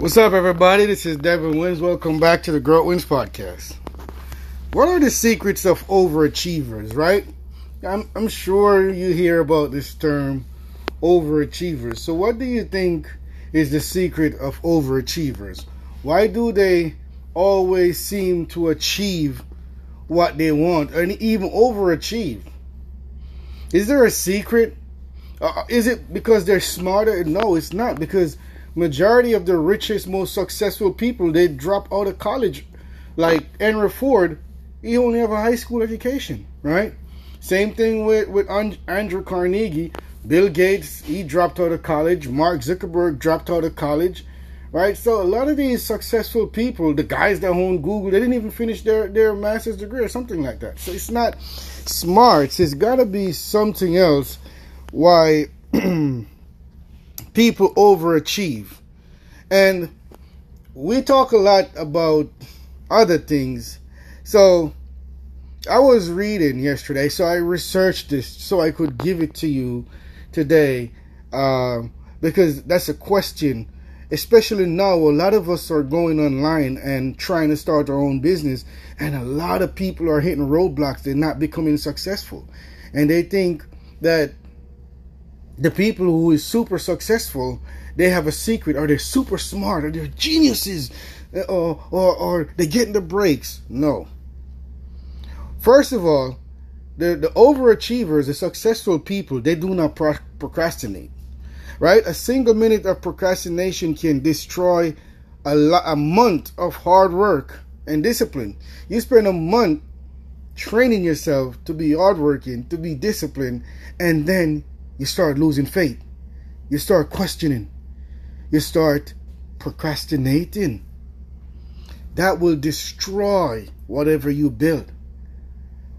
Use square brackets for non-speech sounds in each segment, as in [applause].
What's up, everybody? This is Devin Wins. Welcome back to the Grow Wins podcast. What are the secrets of overachievers, right? I'm, I'm sure you hear about this term, overachievers. So, what do you think is the secret of overachievers? Why do they always seem to achieve what they want and even overachieve? Is there a secret? Uh, is it because they're smarter? No, it's not because majority of the richest, most successful people they drop out of college. Like Henry Ford, he only have a high school education, right? Same thing with with Andrew Carnegie, Bill Gates, he dropped out of college. Mark Zuckerberg dropped out of college, right? So a lot of these successful people, the guys that own Google, they didn't even finish their their master's degree or something like that. So it's not smart. It's got to be something else. Why? [clears throat] people overachieve. And we talk a lot about other things. So I was reading yesterday, so I researched this so I could give it to you today um, because that's a question. Especially now, a lot of us are going online and trying to start our own business, and a lot of people are hitting roadblocks. They're not becoming successful, and they think that the people who is super successful, they have a secret, or they're super smart, or they're geniuses, uh, or or, or they getting the breaks. No. First of all, the the overachievers, the successful people, they do not pro- procrastinate. Right? A single minute of procrastination can destroy a, lo- a month of hard work and discipline. You spend a month training yourself to be hardworking, to be disciplined, and then you start losing faith. You start questioning. You start procrastinating. That will destroy whatever you build.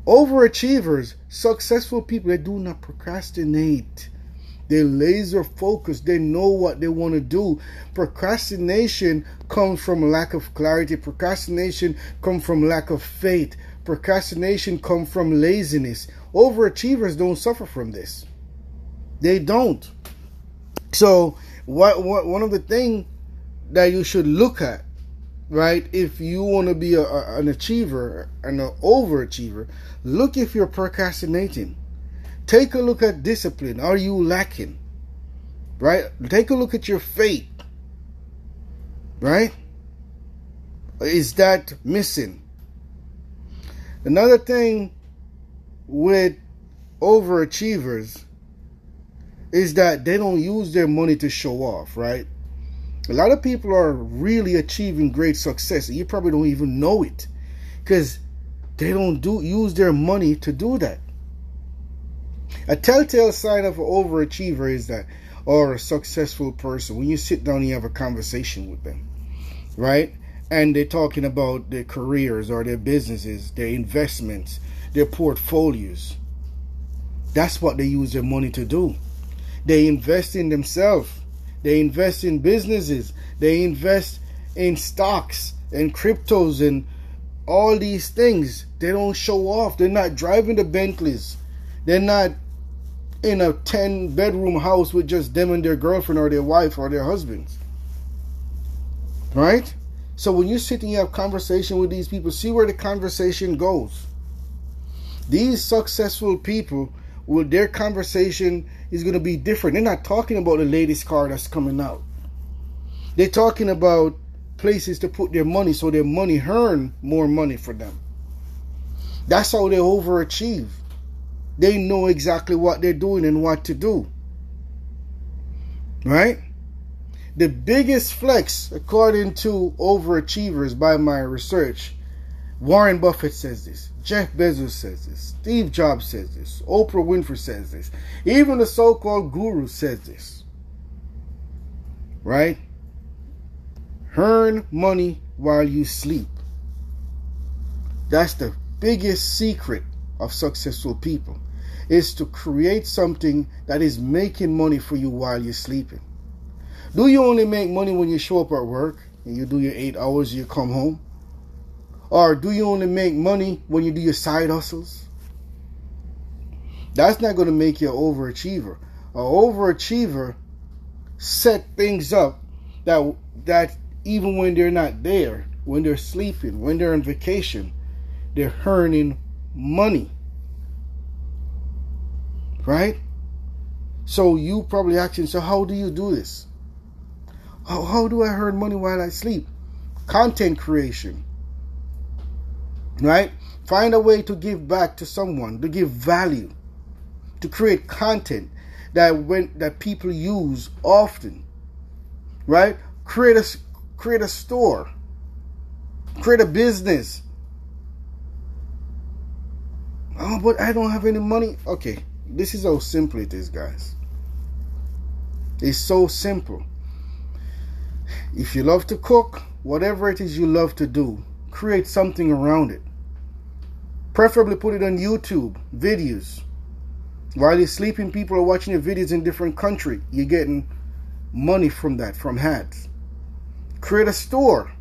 Overachievers, successful people, they do not procrastinate. They're laser focused. They know what they want to do. Procrastination comes from lack of clarity. Procrastination comes from lack of faith. Procrastination comes from laziness. Overachievers don't suffer from this. They don't. So what, what one of the things that you should look at, right? If you want to be a, a, an achiever and an overachiever, look if you're procrastinating. Take a look at discipline. Are you lacking? Right? Take a look at your faith. Right? Is that missing? Another thing with overachievers is that they don't use their money to show off, right? A lot of people are really achieving great success. You probably don't even know it because they don't do use their money to do that. A telltale sign of an overachiever is that, or a successful person, when you sit down and you have a conversation with them, right? And they're talking about their careers or their businesses, their investments, their portfolios. That's what they use their money to do. They invest in themselves. They invest in businesses. They invest in stocks and cryptos and all these things. They don't show off. They're not driving the Bentleys. They're not in a 10 bedroom house with just them and their girlfriend or their wife or their husbands. Right? So when you sit and you have conversation with these people, see where the conversation goes. These successful people well, their conversation is going to be different. They're not talking about the latest car that's coming out. They're talking about places to put their money so their money earn more money for them. That's how they overachieve. They know exactly what they're doing and what to do. Right? The biggest flex, according to overachievers by my research, Warren Buffett says this. Jeff Bezos says this. Steve Jobs says this. Oprah Winfrey says this. Even the so called guru says this. Right? Earn money while you sleep. That's the biggest secret of successful people is to create something that is making money for you while you're sleeping. Do you only make money when you show up at work and you do your eight hours, and you come home? Or do you only make money when you do your side hustles? That's not going to make you an overachiever. An overachiever set things up that that even when they're not there, when they're sleeping, when they're on vacation, they're earning money. Right? So you probably asking, so how do you do this? How, how do I earn money while I sleep? Content creation. Right? Find a way to give back to someone, to give value, to create content that when that people use often. Right? Create a create a store. Create a business. Oh, but I don't have any money. Okay, this is how simple it is, guys. It's so simple. If you love to cook, whatever it is you love to do, create something around it. Preferably put it on YouTube, videos. While you're sleeping, people are watching your videos in different country. You're getting money from that, from ads. Create a store.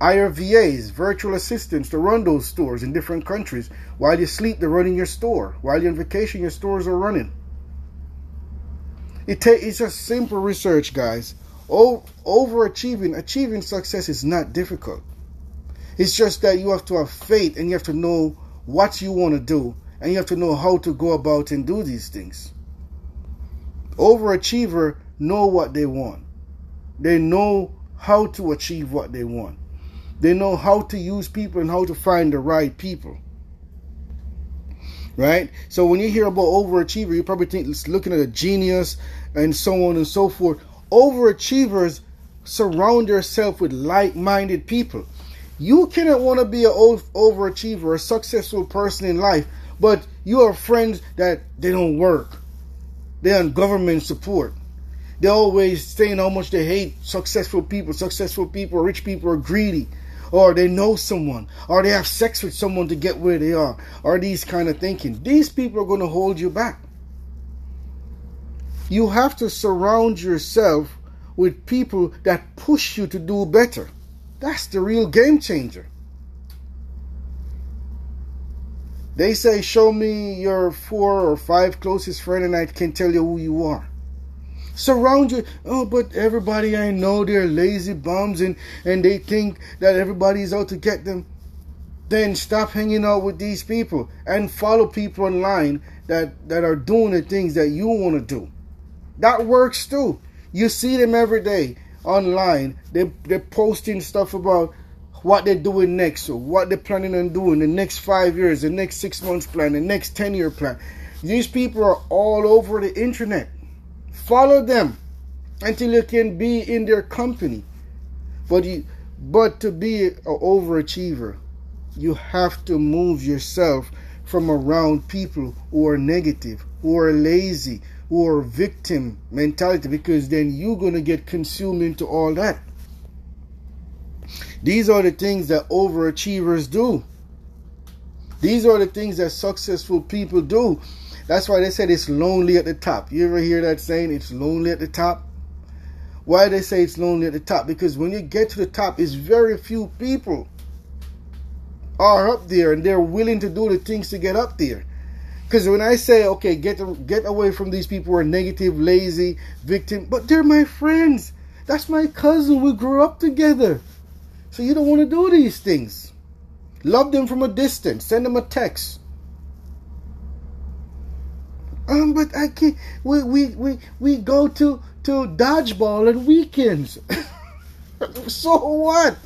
Hire VAs, virtual assistants to run those stores in different countries. While you sleep, they're running your store. While you're on vacation, your stores are running. It it's just simple research, guys. O- overachieving, achieving success is not difficult. It's just that you have to have faith and you have to know what you want to do and you have to know how to go about and do these things. Overachiever know what they want. They know how to achieve what they want. They know how to use people and how to find the right people. Right? So when you hear about overachiever, you probably think it's looking at a genius and so on and so forth. Overachievers surround yourself with like-minded people. You cannot want to be an overachiever, a successful person in life, but you have friends that they don't work. They're on government support. They're always saying how much they hate successful people. Successful people, rich people are greedy. Or they know someone. Or they have sex with someone to get where they are. Or these kind of thinking. These people are going to hold you back. You have to surround yourself with people that push you to do better. That's the real game changer. They say, Show me your four or five closest friends, and I can tell you who you are. Surround you. Oh, but everybody I know, they're lazy bums and, and they think that everybody's out to get them. Then stop hanging out with these people and follow people online that, that are doing the things that you want to do. That works too. You see them every day online. They, they're posting stuff about what they're doing next or what they're planning on doing the next five years, the next six months plan, the next 10 year plan. These people are all over the internet. Follow them until you can be in their company. But you, but to be an overachiever, you have to move yourself from around people who are negative, who are lazy, are victim mentality, because then you're gonna get consumed into all that. These are the things that overachievers do. These are the things that successful people do. That's why they said it's lonely at the top. You ever hear that saying? It's lonely at the top. Why they say it's lonely at the top? Because when you get to the top, it's very few people are up there and they're willing to do the things to get up there. Because when I say, okay, get get away from these people who are negative, lazy, victim, but they're my friends. That's my cousin. We grew up together. So you don't want to do these things. Love them from a distance. Send them a text. Um, but I can't. We we we we go to to dodgeball on weekends. [laughs] so what?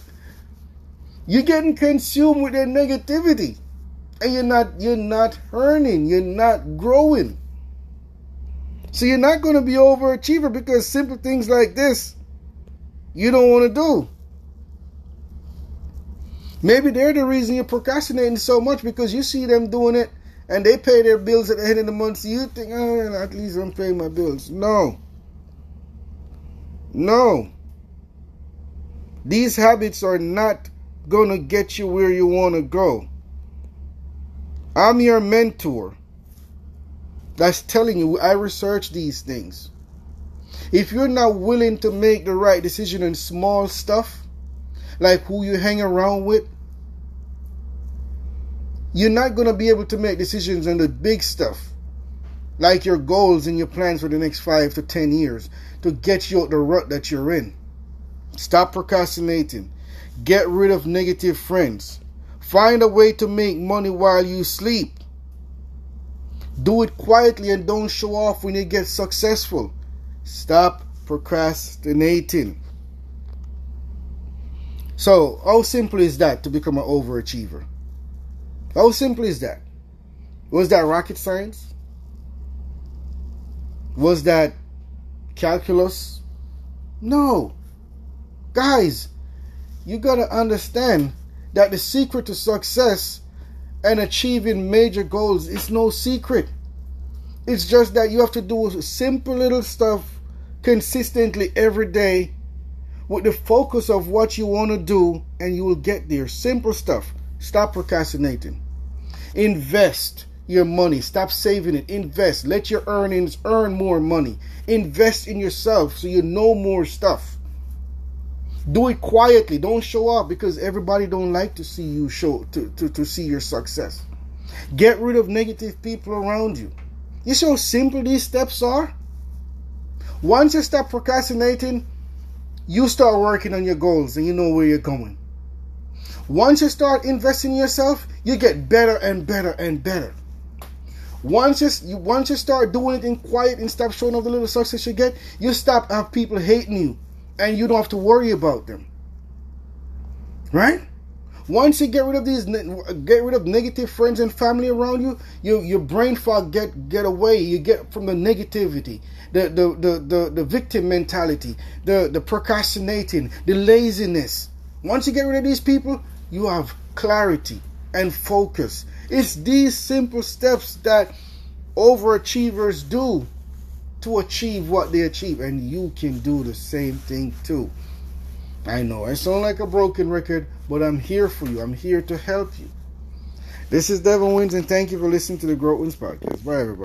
You're getting consumed with their negativity, and you're not you're not earning. You're not growing. So you're not going to be overachiever because simple things like this you don't want to do. Maybe they're the reason you're procrastinating so much because you see them doing it and they pay their bills at the end of the month. So you think, oh, at least I'm paying my bills. No. No. These habits are not going to get you where you want to go. I'm your mentor. That's telling you, I research these things. If you're not willing to make the right decision in small stuff, like who you hang around with, you're not going to be able to make decisions on the big stuff, like your goals and your plans for the next five to ten years, to get you out the rut that you're in. Stop procrastinating. Get rid of negative friends. Find a way to make money while you sleep. Do it quietly and don't show off when you get successful. Stop procrastinating. So, how simple is that to become an overachiever? How simple is that? Was that rocket science? Was that calculus? No. Guys, you got to understand that the secret to success and achieving major goals is no secret. It's just that you have to do simple little stuff consistently every day with the focus of what you want to do and you will get there. Simple stuff. Stop procrastinating. Invest your money. Stop saving it. Invest. Let your earnings earn more money. Invest in yourself so you know more stuff. Do it quietly. Don't show up because everybody don't like to see you show to, to, to see your success. Get rid of negative people around you. You see how simple these steps are? Once you stop procrastinating, you start working on your goals and you know where you're going. Once you start investing in yourself, you get better and better and better. Once you, once you start doing it in quiet and stop showing off the little success you get, you stop have people hating you and you don't have to worry about them. Right? Once you get rid of these, get rid of negative friends and family around you, your your brain fog get get away. You get from the negativity, the the the the, the victim mentality, the the procrastinating, the laziness. Once you get rid of these people, you have clarity and focus. It's these simple steps that overachievers do to achieve what they achieve, and you can do the same thing too. I know I sound like a broken record, but I'm here for you. I'm here to help you. This is Devin Wins, and thank you for listening to the Growth Wins podcast. Bye, everybody.